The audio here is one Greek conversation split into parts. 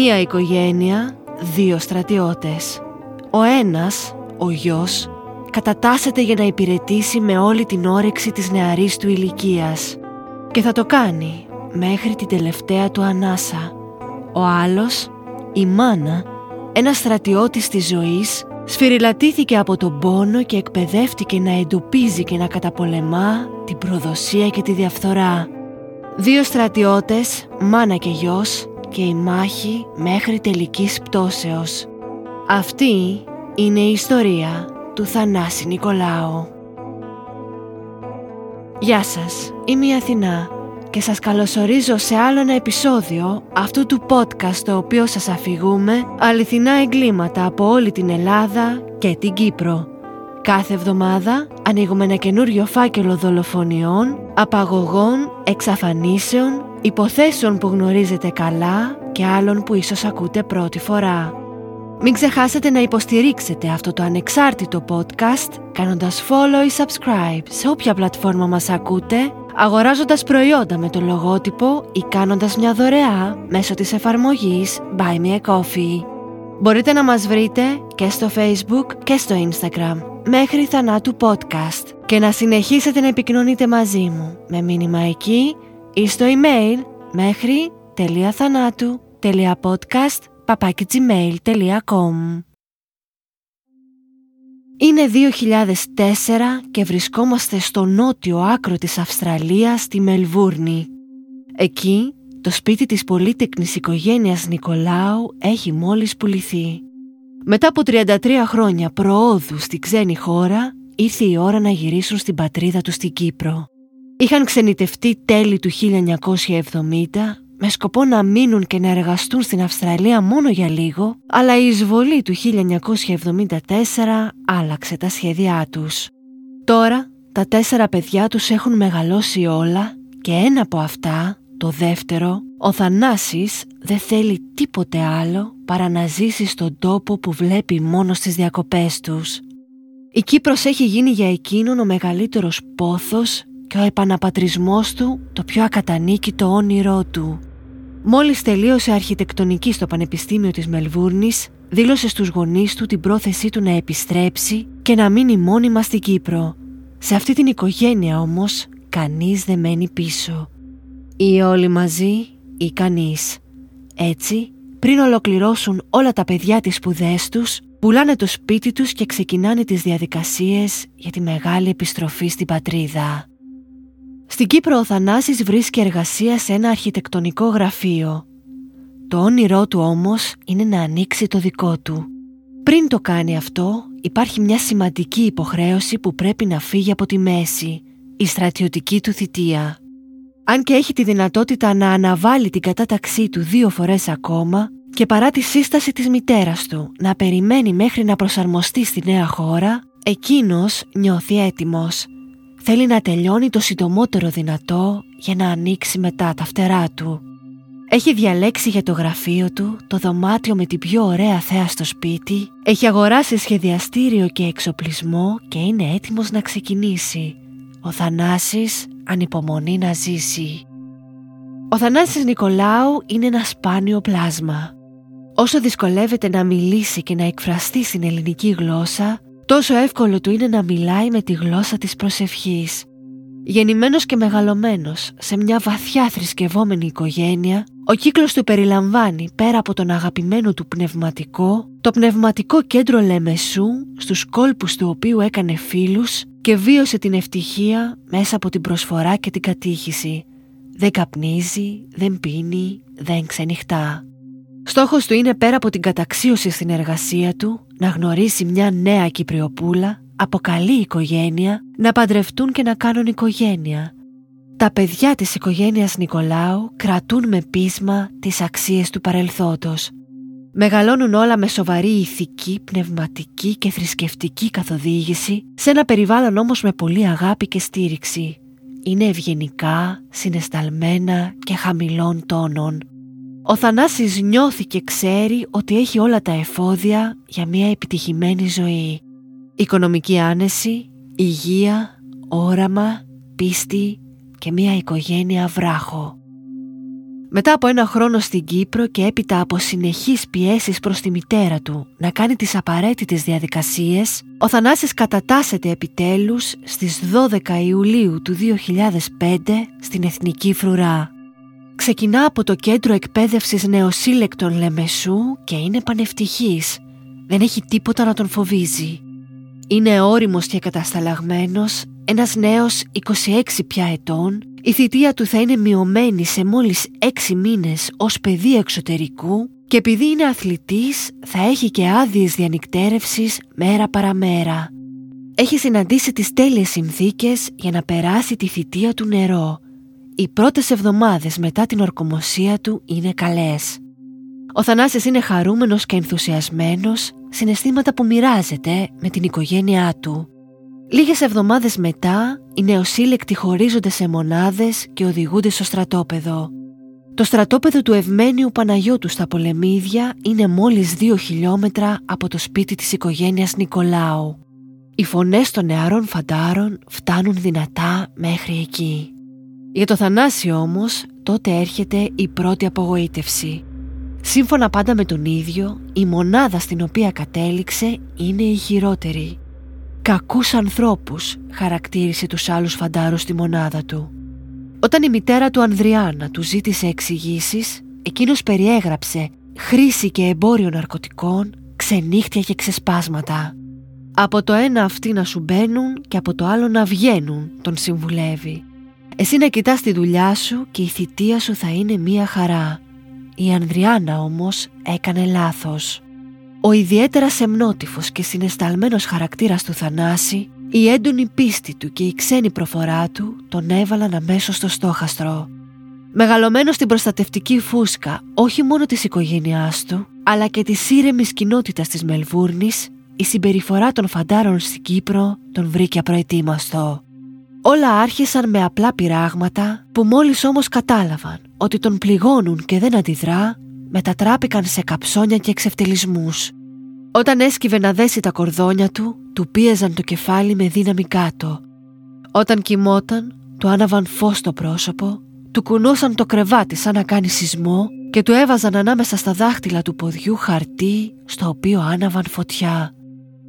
Μία οικογένεια, δύο στρατιώτες. Ο ένας, ο γιος, κατατάσσεται για να υπηρετήσει με όλη την όρεξη της νεαρής του ηλικίας και θα το κάνει μέχρι την τελευταία του ανάσα. Ο άλλος, η μάνα, ένας στρατιώτης της ζωής, σφυριλατήθηκε από τον πόνο και εκπαιδεύτηκε να εντοπίζει και να καταπολεμά την προδοσία και τη διαφθορά. Δύο στρατιώτες, μάνα και γιος και η μάχη μέχρι τελικής πτώσεως. Αυτή είναι η ιστορία του Θανάση Νικολάου. Γεια σας, είμαι η Αθηνά και σας καλωσορίζω σε άλλο ένα επεισόδιο αυτού του podcast το οποίο σας αφηγούμε αληθινά εγκλήματα από όλη την Ελλάδα και την Κύπρο. Κάθε εβδομάδα ανοίγουμε ένα καινούριο φάκελο δολοφονιών, απαγωγών, εξαφανίσεων, υποθέσεων που γνωρίζετε καλά και άλλων που ίσως ακούτε πρώτη φορά. Μην ξεχάσετε να υποστηρίξετε αυτό το ανεξάρτητο podcast κάνοντας follow ή subscribe σε όποια πλατφόρμα μας ακούτε, αγοράζοντας προϊόντα με το λογότυπο ή κάνοντας μια δωρεά μέσω της εφαρμογής Buy Me a Coffee. Μπορείτε να μας βρείτε και στο Facebook και στο Instagram μέχρι θανάτου podcast και να συνεχίσετε να επικοινωνείτε μαζί μου με μήνυμα εκεί ή στο email μέχρι .θανάτου.podcast papakigmail.com Είναι 2004 και βρισκόμαστε στο νότιο άκρο της Αυστραλίας, στη Μελβούρνη. Εκεί, το σπίτι της πολύτεκνης οικογένειας Νικολάου έχει μόλις πουληθεί. Μετά από 33 χρόνια προόδου στη ξένη χώρα, ήρθε η ώρα να γυρίσουν στην πατρίδα τους στην Κύπρο. Είχαν ξενιτευτεί τέλη του 1970 με σκοπό να μείνουν και να εργαστούν στην Αυστραλία μόνο για λίγο, αλλά η εισβολή του 1974 άλλαξε τα σχέδιά τους. Τώρα τα τέσσερα παιδιά τους έχουν μεγαλώσει όλα και ένα από αυτά, το δεύτερο, ο Θανάσης δεν θέλει τίποτε άλλο παρά να ζήσει στον τόπο που βλέπει μόνο στις διακοπές τους. Η Κύπρος έχει γίνει για εκείνον ο μεγαλύτερος πόθος και ο επαναπατρισμός του το πιο ακατανίκητο όνειρό του. Μόλις τελείωσε αρχιτεκτονική στο Πανεπιστήμιο της Μελβούρνης, δήλωσε στους γονείς του την πρόθεσή του να επιστρέψει και να μείνει μόνιμα στην Κύπρο. Σε αυτή την οικογένεια όμως, κανείς δεν μένει πίσω. Ή όλοι μαζί ή κανείς. Έτσι, πριν ολοκληρώσουν όλα τα παιδιά τις σπουδές τους, πουλάνε το σπίτι τους και ξεκινάνε τις διαδικασίες για τη μεγάλη επιστροφή στην πατρίδα. Στην Κύπρο ο Θανάσης βρίσκει εργασία σε ένα αρχιτεκτονικό γραφείο. Το όνειρό του όμως είναι να ανοίξει το δικό του. Πριν το κάνει αυτό υπάρχει μια σημαντική υποχρέωση που πρέπει να φύγει από τη μέση, η στρατιωτική του θητεία. Αν και έχει τη δυνατότητα να αναβάλει την κατάταξή του δύο φορές ακόμα και παρά τη σύσταση της μητέρας του να περιμένει μέχρι να προσαρμοστεί στη νέα χώρα, εκείνος νιώθει έτοιμος Θέλει να τελειώνει το συντομότερο δυνατό για να ανοίξει μετά τα φτερά του. Έχει διαλέξει για το γραφείο του το δωμάτιο με την πιο ωραία θέα στο σπίτι, έχει αγοράσει σχεδιαστήριο και εξοπλισμό και είναι έτοιμος να ξεκινήσει. Ο Θανάσης ανυπομονεί να ζήσει. Ο Θανάσης Νικολάου είναι ένα σπάνιο πλάσμα. Όσο δυσκολεύεται να μιλήσει και να εκφραστεί στην ελληνική γλώσσα, Τόσο εύκολο του είναι να μιλάει με τη γλώσσα της προσευχής. Γεννημένος και μεγαλωμένος σε μια βαθιά θρησκευόμενη οικογένεια, ο κύκλος του περιλαμβάνει πέρα από τον αγαπημένο του πνευματικό, το πνευματικό κέντρο Λεμεσού, στους κόλπους του οποίου έκανε φίλους και βίωσε την ευτυχία μέσα από την προσφορά και την κατήχηση. Δεν καπνίζει, δεν πίνει, δεν ξενυχτά. Στόχος του είναι πέρα από την καταξίωση στην εργασία του να γνωρίσει μια νέα Κυπριοπούλα από καλή οικογένεια να παντρευτούν και να κάνουν οικογένεια. Τα παιδιά της οικογένειας Νικολάου κρατούν με πείσμα τις αξίες του παρελθόντος. Μεγαλώνουν όλα με σοβαρή ηθική, πνευματική και θρησκευτική καθοδήγηση σε ένα περιβάλλον όμως με πολύ αγάπη και στήριξη. Είναι ευγενικά, συνεσταλμένα και χαμηλών τόνων. Ο Θανάσης νιώθει και ξέρει ότι έχει όλα τα εφόδια για μια επιτυχημένη ζωή. Οικονομική άνεση, υγεία, όραμα, πίστη και μια οικογένεια βράχο. Μετά από ένα χρόνο στην Κύπρο και έπειτα από συνεχείς πιέσεις προς τη μητέρα του να κάνει τις απαραίτητες διαδικασίες, ο Θανάσης κατατάσσεται επιτέλους στις 12 Ιουλίου του 2005 στην Εθνική Φρουρά. Ξεκινά από το κέντρο εκπαίδευσης νεοσύλλεκτων Λεμεσού και είναι πανευτυχής. Δεν έχει τίποτα να τον φοβίζει. Είναι όριμος και κατασταλαγμένος, ένας νέος 26 πια ετών η θητεία του θα είναι μειωμένη σε μόλις 6 μήνες ως παιδί εξωτερικού και επειδή είναι αθλητής θα έχει και άδειες διανυκτέρευσης μέρα παραμέρα. Έχει συναντήσει τις τέλειες συνθήκες για να περάσει τη θητεία του νερό. Οι πρώτες εβδομάδες μετά την ορκομοσία του είναι καλές. Ο Θανάσης είναι χαρούμενος και ενθουσιασμένος, συναισθήματα που μοιράζεται με την οικογένειά του. Λίγες εβδομάδες μετά, οι νεοσύλλεκτοι χωρίζονται σε μονάδες και οδηγούνται στο στρατόπεδο. Το στρατόπεδο του Ευμένιου Παναγιώτου στα Πολεμίδια είναι μόλις δύο χιλιόμετρα από το σπίτι της οικογένειας Νικολάου. Οι φωνές των νεαρών φαντάρων φτάνουν δυνατά μέχρι εκεί. Για το Θανάση όμως τότε έρχεται η πρώτη απογοήτευση. Σύμφωνα πάντα με τον ίδιο, η μονάδα στην οποία κατέληξε είναι η χειρότερη. «Κακούς ανθρώπους» χαρακτήρισε τους άλλους φαντάρους στη μονάδα του. Όταν η μητέρα του Ανδριάννα του ζήτησε εξηγήσεις, εκείνος περιέγραψε χρήση και εμπόριο ναρκωτικών, ξενύχτια και ξεσπάσματα. Από το ένα αυτοί να σου μπαίνουν και από το άλλο να βγαίνουν, τον συμβουλεύει. Εσύ να κοιτάς τη δουλειά σου και η θητεία σου θα είναι μία χαρά. Η Ανδριάννα όμως έκανε λάθος. Ο ιδιαίτερα σεμνότυφος και συνεσταλμένος χαρακτήρας του Θανάση, η έντονη πίστη του και η ξένη προφορά του τον έβαλαν αμέσως στο στόχαστρο. Μεγαλωμένος στην προστατευτική φούσκα όχι μόνο της οικογένειάς του, αλλά και της ήρεμης κοινότητας της Μελβούρνης, η συμπεριφορά των φαντάρων στην Κύπρο τον βρήκε απροετοίμαστο. Όλα άρχισαν με απλά πειράγματα που μόλις όμως κατάλαβαν ότι τον πληγώνουν και δεν αντιδρά μετατράπηκαν σε καψόνια και εξευτελισμούς. Όταν έσκυβε να δέσει τα κορδόνια του, του πίεζαν το κεφάλι με δύναμη κάτω. Όταν κοιμόταν, του άναβαν φως στο πρόσωπο, του κουνούσαν το κρεβάτι σαν να κάνει σεισμό και του έβαζαν ανάμεσα στα δάχτυλα του ποδιού χαρτί στο οποίο άναβαν φωτιά.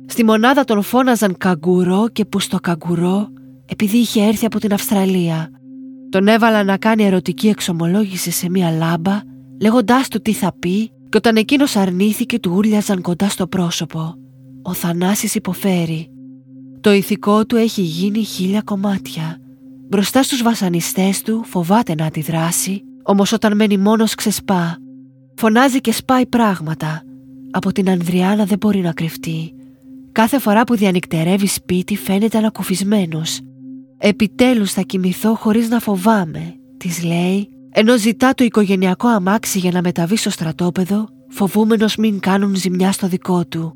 Στη μονάδα τον φώναζαν καγκουρό και που στο καγκουρό επειδή είχε έρθει από την Αυστραλία. Τον έβαλαν να κάνει ερωτική εξομολόγηση σε μία λάμπα λέγοντάς του τι θα πει και όταν εκείνος αρνήθηκε του ούρλιαζαν κοντά στο πρόσωπο. Ο Θανάσης υποφέρει. Το ηθικό του έχει γίνει χίλια κομμάτια. Μπροστά στους βασανιστές του φοβάται να αντιδράσει, όμως όταν μένει μόνος ξεσπά. Φωνάζει και σπάει πράγματα. Από την Ανδριάνα δεν μπορεί να κρυφτεί. Κάθε φορά που διανυκτερεύει σπίτι φαίνεται ανακουφισμένος. «Επιτέλους θα κοιμηθώ χωρίς να φοβάμαι», της λέει ενώ ζητά το οικογενειακό αμάξι για να μεταβεί στο στρατόπεδο, φοβούμενος μην κάνουν ζημιά στο δικό του.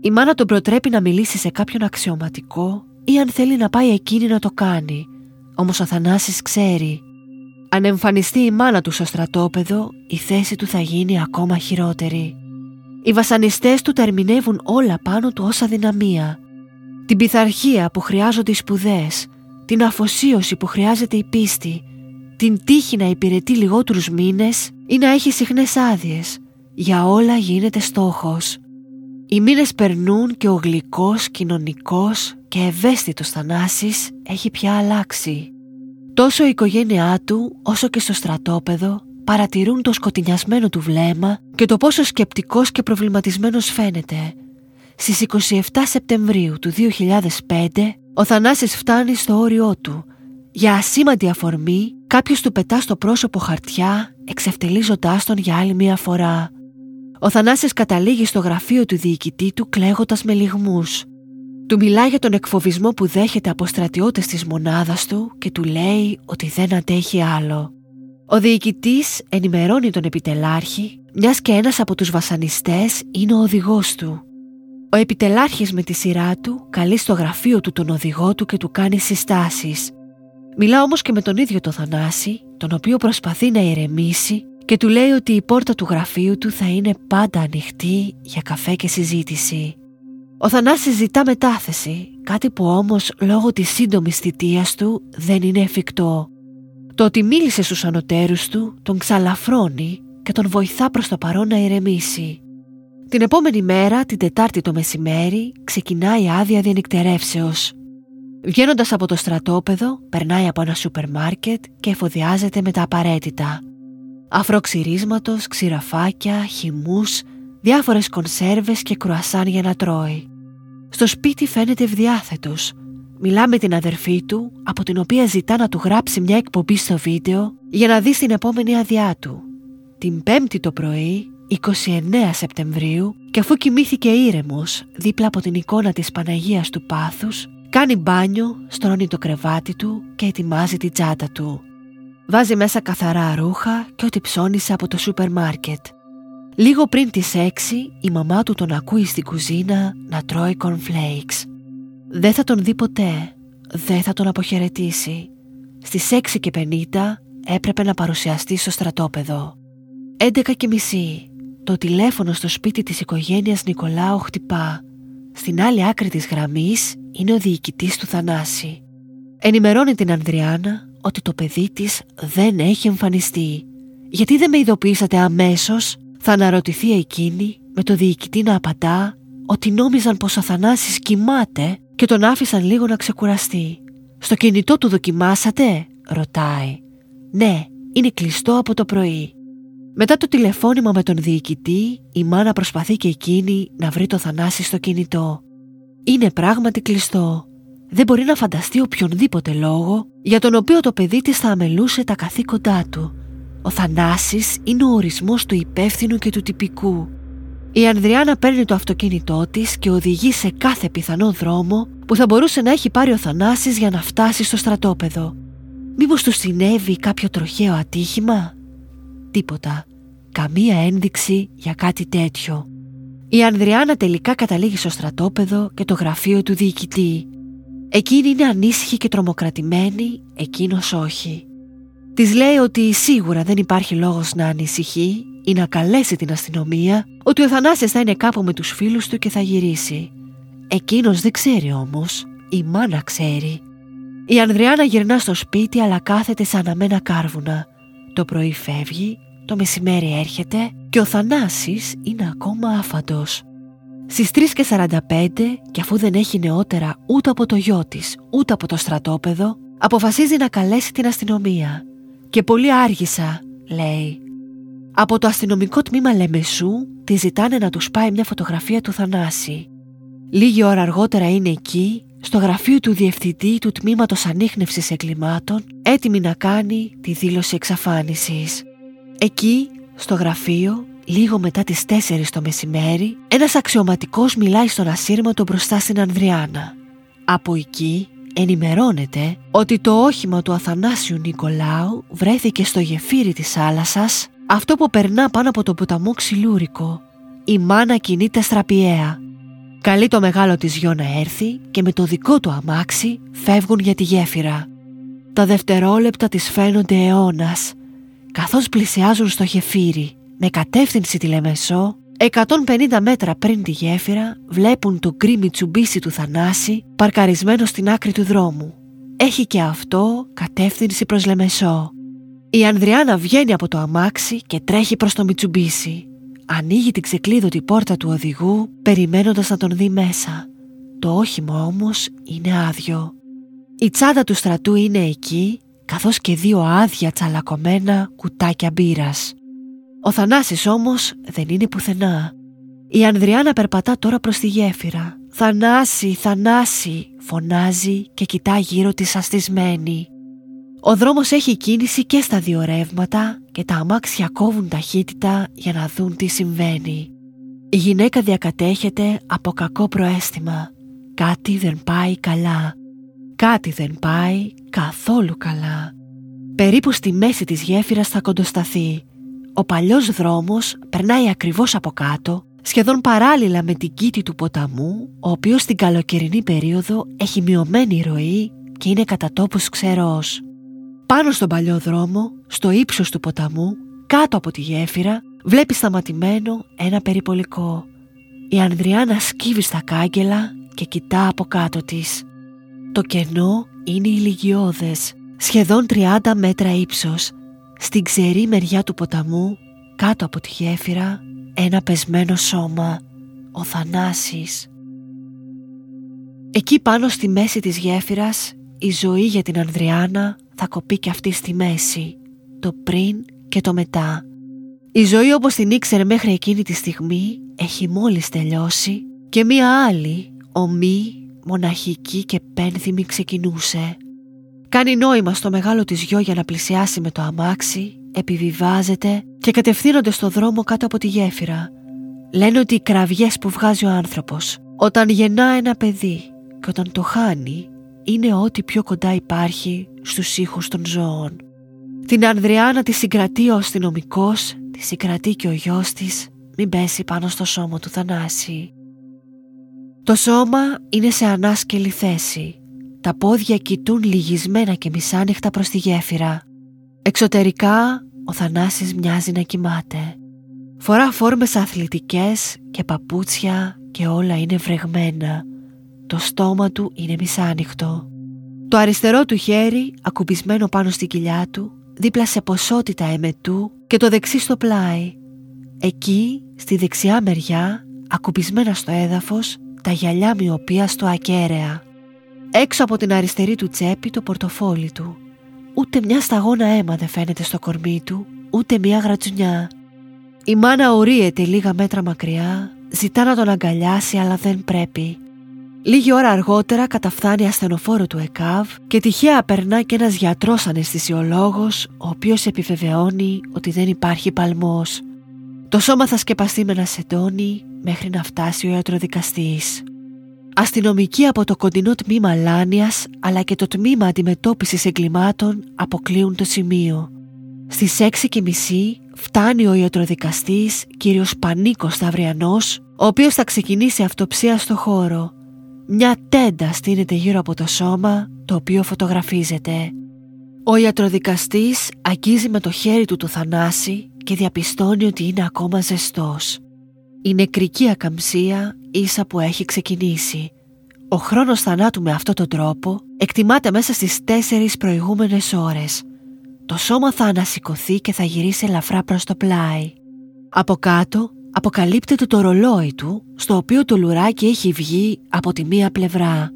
Η μάνα τον προτρέπει να μιλήσει σε κάποιον αξιωματικό ή αν θέλει να πάει εκείνη να το κάνει. Όμως ο Θανάσης ξέρει. Αν εμφανιστεί η μάνα του στο στρατόπεδο, η θέση του θα γίνει ακόμα χειρότερη. Οι βασανιστές του τα ερμηνεύουν όλα πάνω του ως αδυναμία. Την πειθαρχία που χρειάζονται οι σπουδές, την αφοσίωση που χρειάζεται η πίστη, την τύχη να υπηρετεί λιγότερους μήνες ή να έχει συχνές άδειες. Για όλα γίνεται στόχος. Οι μήνες περνούν και ο γλυκός, κοινωνικός και ευαίσθητος Θανάσης έχει πια αλλάξει. Τόσο η οικογένειά του όσο και στο στρατόπεδο παρατηρούν το σκοτεινιασμένο του βλέμμα και το πόσο σκεπτικός και προβληματισμένος φαίνεται. Στις 27 Σεπτεμβρίου του 2005 ο Θανάσης φτάνει στο όριό του για ασήμαντη αφορμή, κάποιος του πετά στο πρόσωπο χαρτιά, εξευτελίζοντάς τον για άλλη μία φορά. Ο Θανάσης καταλήγει στο γραφείο του διοικητή του κλαίγοντας με λιγμούς. Του μιλά για τον εκφοβισμό που δέχεται από στρατιώτες της μονάδας του και του λέει ότι δεν αντέχει άλλο. Ο διοικητής ενημερώνει τον επιτελάρχη, μιας και ένας από τους βασανιστές είναι ο οδηγός του. Ο επιτελάρχης με τη σειρά του καλεί στο γραφείο του τον οδηγό του και του κάνει συστάσεις. Μιλά όμως και με τον ίδιο το Θανάση, τον οποίο προσπαθεί να ηρεμήσει και του λέει ότι η πόρτα του γραφείου του θα είναι πάντα ανοιχτή για καφέ και συζήτηση. Ο Θανάσης ζητά μετάθεση, κάτι που όμως λόγω της σύντομης θητείας του δεν είναι εφικτό. Το ότι μίλησε στους ανωτέρους του τον ξαλαφρώνει και τον βοηθά προς το παρόν να ηρεμήσει. Την επόμενη μέρα, την Τετάρτη το μεσημέρι, ξεκινάει η άδεια διανυκτερεύσεως. Βγαίνοντας από το στρατόπεδο, περνάει από ένα σούπερ μάρκετ και εφοδιάζεται με τα απαραίτητα. Αφροξυρίσματος, ξηραφάκια, χυμούς, διάφορες κονσέρβες και κρουασάν για να τρώει. Στο σπίτι φαίνεται ευδιάθετος. Μιλά με την αδερφή του, από την οποία ζητά να του γράψει μια εκπομπή στο βίντεο για να δει στην επόμενη άδειά του. Την πέμπτη το πρωί, 29 Σεπτεμβρίου, και αφού κοιμήθηκε ήρεμος δίπλα από την εικόνα της Παναγίας του Πάθους, κάνει μπάνιο, στρώνει το κρεβάτι του και ετοιμάζει την τσάτα του. Βάζει μέσα καθαρά ρούχα και ό,τι ψώνισε από το σούπερ μάρκετ. Λίγο πριν τις 6 η μαμά του τον ακούει στην κουζίνα να τρώει cornflakes. Δεν θα τον δει ποτέ, δεν θα τον αποχαιρετήσει. Στις 6 και 50 έπρεπε να παρουσιαστεί στο στρατόπεδο. 11 και μισή. Το τηλέφωνο στο σπίτι της οικογένειας Νικολάου χτυπά. Στην άλλη άκρη της γραμμής είναι ο διοικητής του Θανάση. Ενημερώνει την Ανδριάνα ότι το παιδί της δεν έχει εμφανιστεί. «Γιατί δεν με ειδοποιήσατε αμέσως» θα αναρωτηθεί εκείνη με το διοικητή να απαντά ότι νόμιζαν πως ο Θανάσης κοιμάται και τον άφησαν λίγο να ξεκουραστεί. «Στο κινητό του δοκιμάσατε» ρωτάει. «Ναι, είναι κλειστό από το πρωί». Μετά το τηλεφώνημα με τον διοικητή, η μάνα προσπαθεί και εκείνη να βρει το Θανάση στο κινητό. Είναι πράγματι κλειστό. Δεν μπορεί να φανταστεί οποιονδήποτε λόγο για τον οποίο το παιδί της θα αμελούσε τα καθήκοντά του. Ο Θανάσης είναι ο ορισμός του υπεύθυνου και του τυπικού. Η Ανδριάνα παίρνει το αυτοκίνητό της και οδηγεί σε κάθε πιθανό δρόμο που θα μπορούσε να έχει πάρει ο Θανάσης για να φτάσει στο στρατόπεδο. Μήπως του συνέβη κάποιο τροχαίο ατύχημα; Τίποτα. Καμία ένδειξη για κάτι τέτοιο. Η Ανδριάνα τελικά καταλήγει στο στρατόπεδο και το γραφείο του διοικητή. Εκείνη είναι ανήσυχη και τρομοκρατημένη, εκείνος όχι. Της λέει ότι σίγουρα δεν υπάρχει λόγος να ανησυχεί ή να καλέσει την αστυνομία ότι ο Θανάσης θα είναι κάπου με τους φίλους του και θα γυρίσει. Εκείνος δεν ξέρει όμως, η μάνα ξέρει. Η Ανδριάνα γυρνά στο σπίτι αλλά κάθεται σαν αμένα κάρβουνα. Το πρωί φεύγει το μεσημέρι έρχεται και ο Θανάσης είναι ακόμα άφαντος. Στις 3 και 45 και αφού δεν έχει νεότερα ούτε από το γιο της ούτε από το στρατόπεδο αποφασίζει να καλέσει την αστυνομία. Και πολύ άργησα, λέει. Από το αστυνομικό τμήμα Λεμεσού τη ζητάνε να τους πάει μια φωτογραφία του Θανάση. Λίγη ώρα αργότερα είναι εκεί, στο γραφείο του διευθυντή του τμήματος ανείχνευσης εγκλημάτων, έτοιμη να κάνει τη δήλωση εξαφάνισης. Εκεί, στο γραφείο, λίγο μετά τις 4 το μεσημέρι, ένας αξιωματικός μιλάει στον ασύρματο μπροστά στην Ανδριάνα. Από εκεί ενημερώνεται ότι το όχημα του Αθανάσιου Νικολάου βρέθηκε στο γεφύρι της θάλασσας, αυτό που περνά πάνω από το ποταμό Ξυλούρικο. Η μάνα κινείται στραπιαία. Καλεί το μεγάλο της γιο να έρθει και με το δικό του αμάξι φεύγουν για τη γέφυρα. Τα δευτερόλεπτα της φαίνονται αιώνας καθώς πλησιάζουν στο γεφύρι με κατεύθυνση τη Λεμεσό 150 μέτρα πριν τη γέφυρα βλέπουν το γκρι τσουμπίσι του Θανάση παρκαρισμένο στην άκρη του δρόμου. Έχει και αυτό κατεύθυνση προς Λεμεσό. Η Ανδριάνα βγαίνει από το αμάξι και τρέχει προς το Μιτσουμπίσι. Ανοίγει την ξεκλείδωτη πόρτα του οδηγού περιμένοντας να τον δει μέσα. Το όχημα όμως είναι άδειο. Η τσάντα του στρατού είναι εκεί καθώς και δύο άδεια τσαλακωμένα κουτάκια μπύρας. Ο Θανάσης όμως δεν είναι πουθενά. Η Ανδριάνα περπατά τώρα προς τη γέφυρα. «Θανάση, Θανάση» φωνάζει και κοιτά γύρω της αστισμένη. Ο δρόμος έχει κίνηση και στα δύο ρεύματα και τα αμάξια κόβουν ταχύτητα για να δουν τι συμβαίνει. Η γυναίκα διακατέχεται από κακό προέστημα. Κάτι δεν πάει καλά. Κάτι δεν πάει καθόλου καλά. Περίπου στη μέση της γέφυρας θα κοντοσταθεί. Ο παλιός δρόμος περνάει ακριβώς από κάτω, σχεδόν παράλληλα με την κήτη του ποταμού, ο οποίος στην καλοκαιρινή περίοδο έχει μειωμένη ροή και είναι κατά τόπους ξερός. Πάνω στον παλιό δρόμο, στο ύψος του ποταμού, κάτω από τη γέφυρα, βλέπει σταματημένο ένα περιπολικό. Η Ανδριάνα σκύβει στα κάγκελα και κοιτά από κάτω της. Το κενό είναι ηλικιώδες. σχεδόν 30 μέτρα ύψος, στην ξερή μεριά του ποταμού, κάτω από τη γέφυρα, ένα πεσμένο σώμα, ο Θανάσης. Εκεί πάνω στη μέση της γέφυρας, η ζωή για την Ανδριάνα θα κοπεί και αυτή στη μέση, το πριν και το μετά. Η ζωή όπως την ήξερε μέχρι εκείνη τη στιγμή έχει μόλις τελειώσει και μία άλλη, ομή, μοναχική και πένθυμη ξεκινούσε. Κάνει νόημα στο μεγάλο της γιο για να πλησιάσει με το αμάξι, επιβιβάζεται και κατευθύνονται στο δρόμο κάτω από τη γέφυρα. Λένε ότι οι κραυγές που βγάζει ο άνθρωπος όταν γεννά ένα παιδί και όταν το χάνει είναι ό,τι πιο κοντά υπάρχει στους ήχους των ζώων. Την Ανδριάνα τη συγκρατεί ο αστυνομικός, τη συγκρατεί και ο γιος της, μην πέσει πάνω στο σώμα του Θανάση. Το σώμα είναι σε ανάσκελη θέση. Τα πόδια κοιτούν λυγισμένα και μισάνυχτα προς τη γέφυρα. Εξωτερικά ο Θανάσης μοιάζει να κοιμάται. Φορά φόρμες αθλητικές και παπούτσια και όλα είναι βρεγμένα. Το στόμα του είναι μισάνυχτο. Το αριστερό του χέρι, ακουμπισμένο πάνω στην κοιλιά του, δίπλα σε ποσότητα εμετού και το δεξί στο πλάι. Εκεί, στη δεξιά μεριά, ακουμπισμένα στο έδαφος, τα γυαλιά μοιοπία στο ακέραια. Έξω από την αριστερή του τσέπη το πορτοφόλι του. Ούτε μια σταγόνα αίμα δεν φαίνεται στο κορμί του, ούτε μια γρατζουνιά. Η μάνα ορίεται λίγα μέτρα μακριά, ζητά να τον αγκαλιάσει αλλά δεν πρέπει. Λίγη ώρα αργότερα καταφθάνει ασθενοφόρο του ΕΚΑΒ και τυχαία περνά και ένας γιατρός αναισθησιολόγος ο οποίος επιβεβαιώνει ότι δεν υπάρχει παλμός. Το σώμα θα σκεπαστεί με ένα σεντόνι μέχρι να φτάσει ο ιατροδικαστής. Αστυνομικοί από το κοντινό τμήμα Λάνιας αλλά και το τμήμα αντιμετώπισης εγκλημάτων αποκλείουν το σημείο. Στις 6.30 φτάνει ο ιατροδικαστής κύριος Πανίκος Σταυριανός ο οποίος θα ξεκινήσει αυτοψία στο χώρο μια τέντα στείνεται γύρω από το σώμα το οποίο φωτογραφίζεται. Ο ιατροδικαστής αγγίζει με το χέρι του το Θανάση και διαπιστώνει ότι είναι ακόμα ζεστός. Η νεκρική ακαμψία ίσα που έχει ξεκινήσει. Ο χρόνος θανάτου με αυτόν τον τρόπο εκτιμάται μέσα στις τέσσερις προηγούμενες ώρες. Το σώμα θα ανασηκωθεί και θα γυρίσει ελαφρά προς το πλάι. Από κάτω αποκαλύπτεται το ρολόι του στο οποίο το λουράκι έχει βγει από τη μία πλευρά.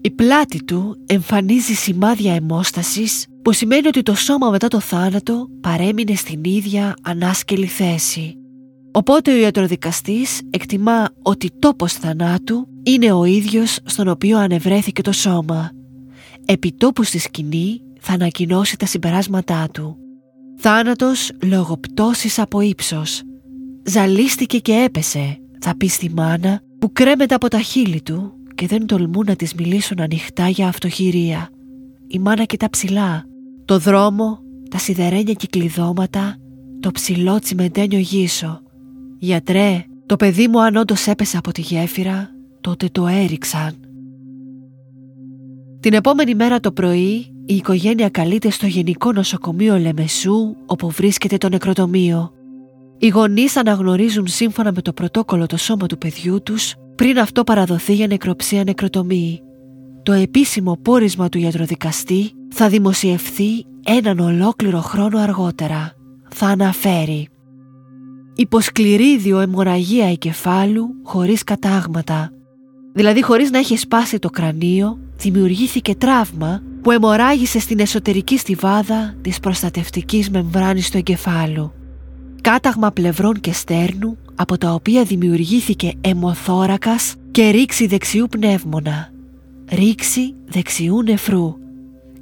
Η πλάτη του εμφανίζει σημάδια αιμόστασης που σημαίνει ότι το σώμα μετά το θάνατο παρέμεινε στην ίδια ανάσκελη θέση. Οπότε ο ιατροδικαστής εκτιμά ότι τόπος θανάτου είναι ο ίδιος στον οποίο ανεβρέθηκε το σώμα. Επιτόπου στη σκηνή θα ανακοινώσει τα συμπεράσματά του. Θάνατος λόγω πτώσης από ύψος Ζαλίστηκε και έπεσε, θα πει στη μάνα που κρέμεται από τα χείλη του και δεν τολμούν να της μιλήσουν ανοιχτά για αυτοχειρία. Η μάνα κοιτά ψηλά, το δρόμο, τα σιδερένια κυκλειδώματα, το ψηλό τσιμεντένιο γύσο. «Γιατρέ, το παιδί μου αν όντως έπεσε από τη γέφυρα, τότε το έριξαν». Την επόμενη μέρα το πρωί η οικογένεια καλείται στο Γενικό Νοσοκομείο Λεμεσού όπου βρίσκεται το νεκροτομείο. Οι γονείς αναγνωρίζουν σύμφωνα με το πρωτόκολλο το σώμα του παιδιού τους πριν αυτό παραδοθεί για νεκροψία νεκροτομή. Το επίσημο πόρισμα του γιατροδικαστή θα δημοσιευθεί έναν ολόκληρο χρόνο αργότερα. Θα αναφέρει «Υποσκληρίδιο αιμορραγία εγκεφάλου χωρίς κατάγματα». Δηλαδή χωρίς να έχει σπάσει το κρανίο, δημιουργήθηκε τραύμα που αιμορράγησε στην εσωτερική στιβάδα της προστατευτικής μεμβράνης του εγκεφάλου κάταγμα πλευρών και στέρνου από τα οποία δημιουργήθηκε αιμοθόρακας και ρήξη δεξιού πνεύμονα, ρήξη δεξιού νεφρού,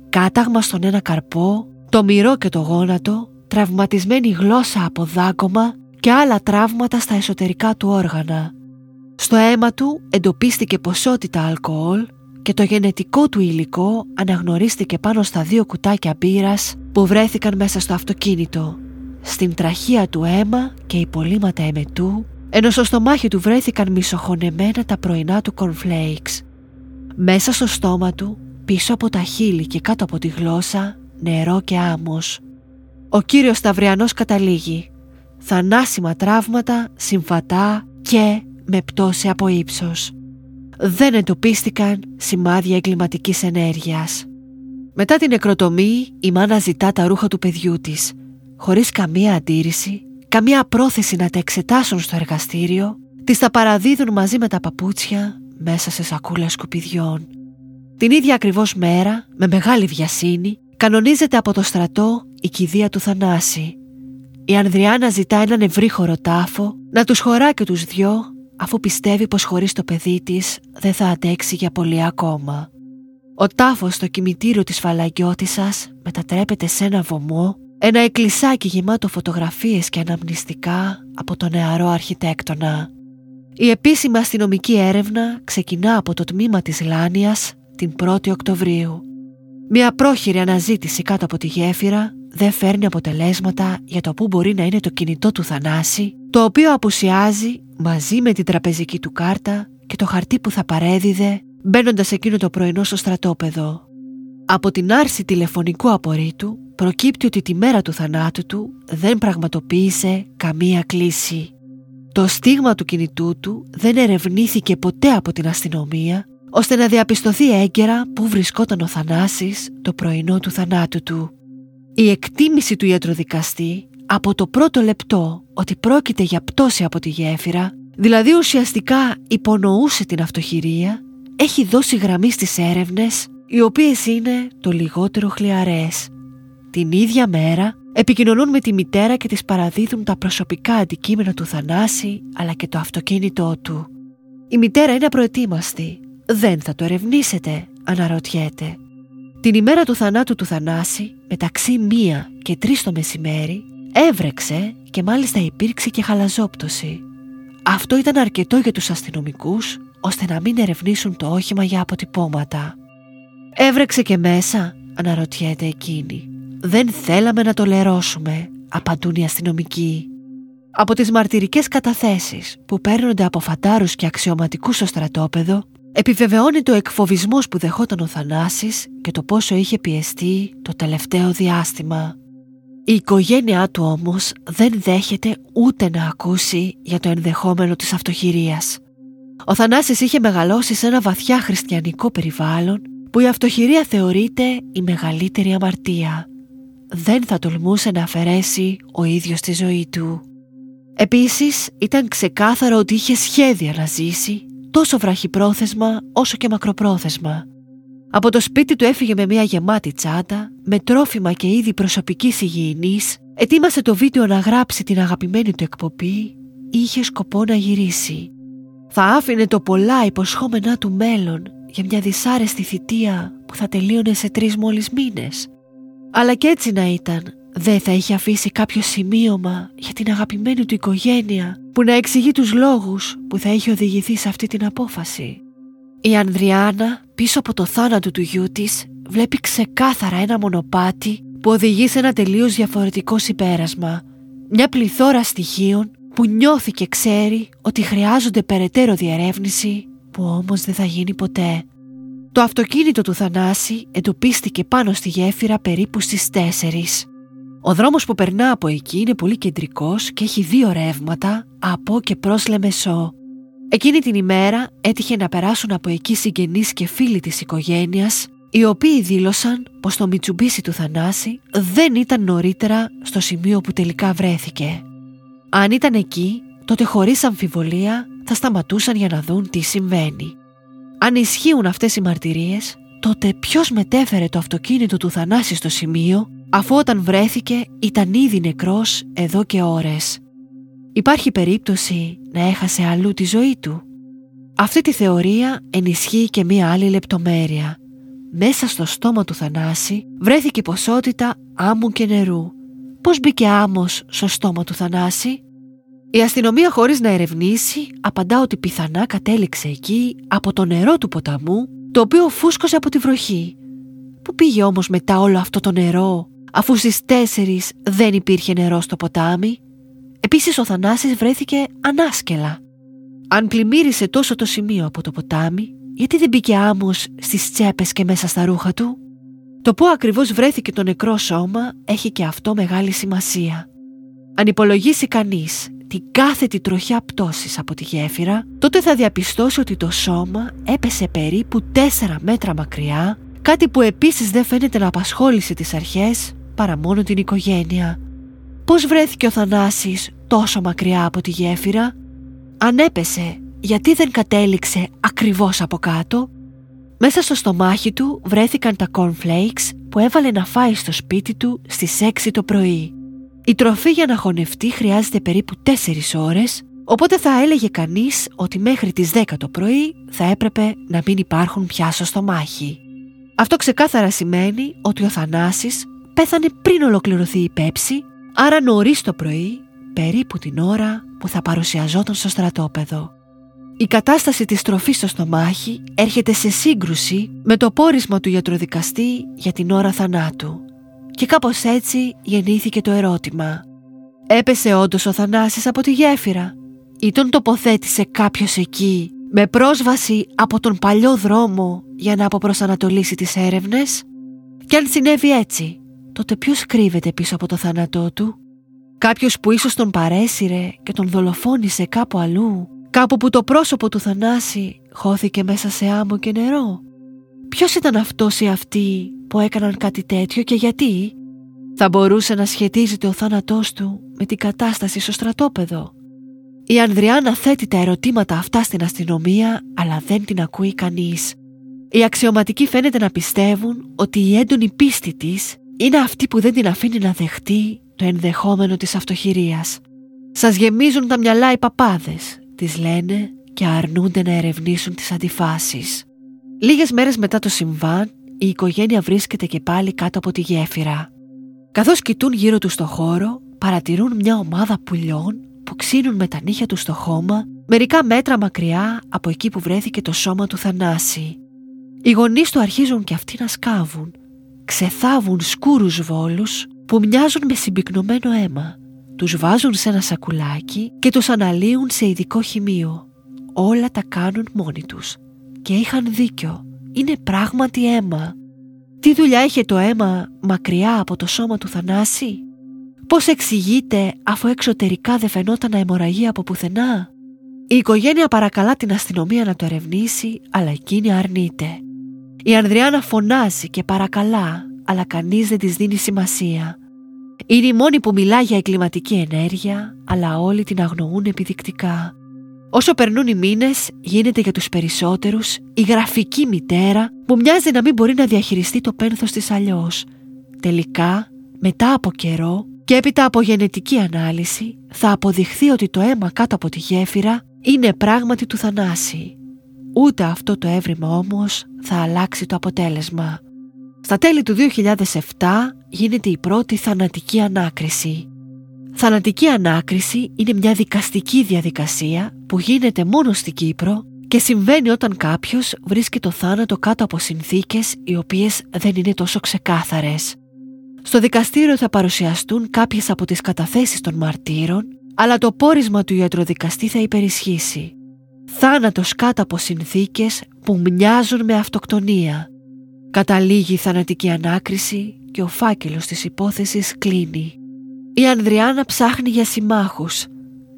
κάταγμα στον ένα καρπό, το μυρό και το γόνατο, τραυματισμένη γλώσσα από δάκωμα και άλλα τραύματα στα εσωτερικά του όργανα. Στο αίμα του εντοπίστηκε ποσότητα αλκοόλ και το γενετικό του υλικό αναγνωρίστηκε πάνω στα δύο κουτάκια μπύρας που βρέθηκαν μέσα στο αυτοκίνητο στην τραχεία του αίμα και υπολείμματα εμετού, ενώ στο στομάχι του βρέθηκαν μισοχωνεμένα τα πρωινά του cornflakes. Μέσα στο στόμα του, πίσω από τα χείλη και κάτω από τη γλώσσα, νερό και άμμος. Ο κύριος Σταυριανός καταλήγει. Θανάσιμα τραύματα, συμφατά και με πτώση από ύψος. Δεν εντοπίστηκαν σημάδια εγκληματικής ενέργειας. Μετά την νεκροτομή, η μάνα ζητά τα ρούχα του παιδιού της, χωρίς καμία αντίρρηση, καμία πρόθεση να τα εξετάσουν στο εργαστήριο, τις τα παραδίδουν μαζί με τα παπούτσια μέσα σε σακούλες σκουπιδιών. Την ίδια ακριβώς μέρα, με μεγάλη βιασύνη, κανονίζεται από το στρατό η κηδεία του Θανάση. Η Ανδριάνα ζητά έναν ευρύχωρο τάφο να τους χωρά και τους δυο αφού πιστεύει πως χωρίς το παιδί της δεν θα αντέξει για πολύ ακόμα. Ο τάφος στο κημητήριο της φαλαγγιώτισσας μετατρέπεται σε ένα βωμό, ένα εκκλησάκι γεμάτο φωτογραφίες και αναμνηστικά από τον νεαρό αρχιτέκτονα. Η επίσημη αστυνομική έρευνα ξεκινά από το τμήμα της Λάνιας την 1η Οκτωβρίου. Μια πρόχειρη αναζήτηση κάτω από τη γέφυρα δεν φέρνει αποτελέσματα για το πού μπορεί να είναι το κινητό του Θανάση, το οποίο απουσιάζει μαζί με την τραπεζική του κάρτα και το χαρτί που θα παρέδιδε μπαίνοντας εκείνο το πρωινό στο στρατόπεδο. Από την άρση τηλεφωνικού απορρίτου προκύπτει ότι τη μέρα του θανάτου του δεν πραγματοποίησε καμία κλίση. Το στίγμα του κινητού του δεν ερευνήθηκε ποτέ από την αστυνομία ώστε να διαπιστωθεί έγκαιρα που βρισκόταν ο Θανάσης το πρωινό του θανάτου του. Η εκτίμηση του ιατροδικαστή από το πρώτο λεπτό ότι πρόκειται για πτώση από τη γέφυρα, δηλαδή ουσιαστικά υπονοούσε την αυτοχειρία, έχει δώσει γραμμή στις έρευνες οι οποίες είναι το λιγότερο χλιαρές. Την ίδια μέρα επικοινωνούν με τη μητέρα και της παραδίδουν τα προσωπικά αντικείμενα του Θανάση αλλά και το αυτοκίνητό του. Η μητέρα είναι απροετοίμαστη. Δεν θα το ερευνήσετε, αναρωτιέται. Την ημέρα του θανάτου του Θανάση, μεταξύ μία και τρεις το μεσημέρι, έβρεξε και μάλιστα υπήρξε και χαλαζόπτωση. Αυτό ήταν αρκετό για τους αστυνομικούς ώστε να μην ερευνήσουν το όχημα για αποτυπώματα. Έβρεξε και μέσα, αναρωτιέται εκείνη. Δεν θέλαμε να το λερώσουμε, απαντούν οι αστυνομικοί. Από τις μαρτυρικές καταθέσεις που παίρνονται από φαντάρους και αξιωματικούς στο στρατόπεδο, επιβεβαιώνει το εκφοβισμός που δεχόταν ο Θανάσης και το πόσο είχε πιεστεί το τελευταίο διάστημα. Η οικογένειά του όμως δεν δέχεται ούτε να ακούσει για το ενδεχόμενο της αυτοχειρίας. Ο Θανάσης είχε μεγαλώσει σε ένα βαθιά χριστιανικό περιβάλλον που η αυτοχειρία θεωρείται η μεγαλύτερη αμαρτία. Δεν θα τολμούσε να αφαιρέσει ο ίδιος τη ζωή του. Επίσης ήταν ξεκάθαρο ότι είχε σχέδια να ζήσει τόσο βραχυπρόθεσμα όσο και μακροπρόθεσμα. Από το σπίτι του έφυγε με μια γεμάτη τσάντα, με τρόφιμα και είδη προσωπικής υγιεινής, ετοίμασε το βίντεο να γράψει την αγαπημένη του εκπομπή, είχε σκοπό να γυρίσει θα άφηνε το πολλά υποσχόμενά του μέλλον για μια δυσάρεστη θητεία που θα τελείωνε σε τρεις μόλις μήνες. Αλλά και έτσι να ήταν, δεν θα είχε αφήσει κάποιο σημείωμα για την αγαπημένη του οικογένεια που να εξηγεί τους λόγους που θα είχε οδηγηθεί σε αυτή την απόφαση. Η Ανδριάνα πίσω από το θάνατο του γιού της βλέπει ξεκάθαρα ένα μονοπάτι που οδηγεί σε ένα τελείως διαφορετικό συμπέρασμα. Μια πληθώρα στοιχείων που νιώθει και ξέρει ότι χρειάζονται περαιτέρω διερεύνηση που όμως δεν θα γίνει ποτέ. Το αυτοκίνητο του Θανάση εντοπίστηκε πάνω στη γέφυρα περίπου στις 4. Ο δρόμος που περνά από εκεί είναι πολύ κεντρικός και έχει δύο ρεύματα από και προς Λεμεσό. Εκείνη την ημέρα έτυχε να περάσουν από εκεί συγγενείς και φίλοι της οικογένειας οι οποίοι δήλωσαν πως το Μιτσουμπίσι του Θανάση δεν ήταν νωρίτερα στο σημείο που τελικά βρέθηκε. Αν ήταν εκεί, τότε χωρίς αμφιβολία θα σταματούσαν για να δουν τι συμβαίνει. Αν ισχύουν αυτές οι μαρτυρίες, τότε ποιος μετέφερε το αυτοκίνητο του Θανάση στο σημείο, αφού όταν βρέθηκε ήταν ήδη νεκρός εδώ και ώρες. Υπάρχει περίπτωση να έχασε αλλού τη ζωή του. Αυτή τη θεωρία ενισχύει και μία άλλη λεπτομέρεια. Μέσα στο στόμα του Θανάση βρέθηκε ποσότητα άμμου και νερού. Πώς μπήκε άμμος στο στόμα του Θανάση; Η αστυνομία χωρίς να ερευνήσει απαντά ότι πιθανά κατέληξε εκεί από το νερό του ποταμού το οποίο φούσκωσε από τη βροχή. Πού πήγε όμως μετά όλο αυτό το νερό αφού στις τέσσερις δεν υπήρχε νερό στο ποτάμι; Επίσης ο Θανάσης βρέθηκε ανάσκελα. Αν πλημμύρισε τόσο το σημείο από το ποτάμι γιατί δεν μπήκε άμμος στις τσέπες και μέσα στα ρούχα του; Το πού ακριβώς βρέθηκε το νεκρό σώμα έχει και αυτό μεγάλη σημασία. Αν υπολογίσει κανείς την κάθετη τροχιά πτώσης από τη γέφυρα, τότε θα διαπιστώσει ότι το σώμα έπεσε περίπου 4 μέτρα μακριά, Κάτι που επίσης δεν φαίνεται να απασχόλησε τις αρχές παρά μόνο την οικογένεια. Πώς βρέθηκε ο Θανάσης τόσο μακριά από τη γέφυρα, αν έπεσε γιατί δεν κατέληξε ακριβώς από κάτω; Μέσα στο στομάχι του βρέθηκαν τα cornflakes που έβαλε να φάει στο σπίτι του στις 6 το πρωί. Η τροφή για να χωνευτεί χρειάζεται περίπου 4 ώρες, οπότε θα έλεγε κανείς ότι μέχρι τις 10 το πρωί θα έπρεπε να μην υπάρχουν πια στο στομάχι. Αυτό ξεκάθαρα σημαίνει ότι ο Θανάσης πέθανε πριν ολοκληρωθεί η πέψη, άρα νωρίς το πρωί, περίπου την ώρα που θα παρουσιαζόταν στο στρατόπεδο. Η κατάσταση της τροφής στο στομάχι έρχεται σε σύγκρουση με το πόρισμα του γιατροδικαστή για την ώρα θανάτου. Και κάπως έτσι γεννήθηκε το ερώτημα. Έπεσε όντως ο Θανάσης από τη γέφυρα ή τον τοποθέτησε κάποιος εκεί με πρόσβαση από τον παλιό δρόμο για να αποπροσανατολίσει τις έρευνες; Και αν συνέβη έτσι, τότε ποιος κρύβεται πίσω από το θάνατό του; Κάποιος που ίσως τον παρέσυρε και τον δολοφόνησε κάπου αλλού; Κάπου που το πρόσωπο του Θανάση χώθηκε μέσα σε άμμο και νερό; Ποιος ήταν αυτός ή αυτοί που έκαναν κάτι τέτοιο και γιατί; Θα μπορούσε να σχετίζεται ο θάνατός του με την κατάσταση στο στρατόπεδο η Ανδριάνα θέτει τα ερωτήματα αυτά στην αστυνομία, αλλά δεν την ακούει κανείς. Οι αξιωματικοί φαίνεται να πιστεύουν ότι η έντονη πίστη της είναι αυτή που δεν την αφήνει να δεχτεί το ενδεχόμενο της αυτοχειρίας. Σας γεμίζουν τα μυαλά οι παπάδες, τις λένε και αρνούνται να ερευνήσουν τις αντιφάσεις. Λίγες μέρες μετά το συμβάν, η οικογένεια βρίσκεται και πάλι κάτω από τη γέφυρα. Καθώς κοιτούν γύρω τους στο χώρο, παρατηρούν μια ομάδα πουλιών που ξύνουν με τα νύχια τους στο χώμα μερικά μέτρα μακριά από εκεί που βρέθηκε το σώμα του Θανάση. Οι γονείς του αρχίζουν και αυτοί να σκάβουν. Ξεθάβουν σκούρους βόλους που μοιάζουν με συμπυκνωμένο αίμα. Τους βάζουν σε ένα σακουλάκι και τους αναλύουν σε ειδικό χημείο. Όλα τα κάνουν μόνοι τους. Και είχαν δίκιο. Είναι πράγματι αίμα. Τι δουλειά είχε το αίμα μακριά από το σώμα του Θανάση; Πώς εξηγείται αφού εξωτερικά δεν φαινόταν να αιμορραγεί από πουθενά; Η οικογένεια παρακαλά την αστυνομία να το ερευνήσει, αλλά εκείνη αρνείται. Η Ανδριάνα φωνάζει και παρακαλά, αλλά κανείς δεν της δίνει σημασία. Είναι η μόνη που μιλά για εγκληματική ενέργεια, αλλά όλοι την αγνοούν επιδεικτικά. Όσο περνούν οι μήνες, γίνεται για τους περισσότερους η γραφική μητέρα που μοιάζει να μην μπορεί να διαχειριστεί το πένθος της αλλιώς. Τελικά, μετά από καιρό, και έπειτα από γενετική ανάλυση θα αποδειχθεί ότι το αίμα κάτω από τη γέφυρα είναι πράγματι του Θανάση. Ούτε αυτό το έβριμα όμως θα αλλάξει το αποτέλεσμα. Στα τέλη του 2007 γίνεται η πρώτη θανατική ανάκριση. Θανατική ανάκριση είναι μια δικαστική διαδικασία που γίνεται μόνο στην Κύπρο και συμβαίνει όταν κάποιος βρίσκει το θάνατο κάτω από συνθήκες οι οποίες δεν είναι τόσο ξεκάθαρες. Στο δικαστήριο θα παρουσιαστούν κάποιες από τις καταθέσεις των μαρτύρων, αλλά το πόρισμα του ιατροδικαστή θα υπερισχύσει. Θάνατος κάτω από συνθήκες που μοιάζουν με αυτοκτονία. Καταλήγει η θανατική ανάκριση και ο φάκελος της υπόθεσης κλείνει. Η Ανδριάνα ψάχνει για συμμάχους.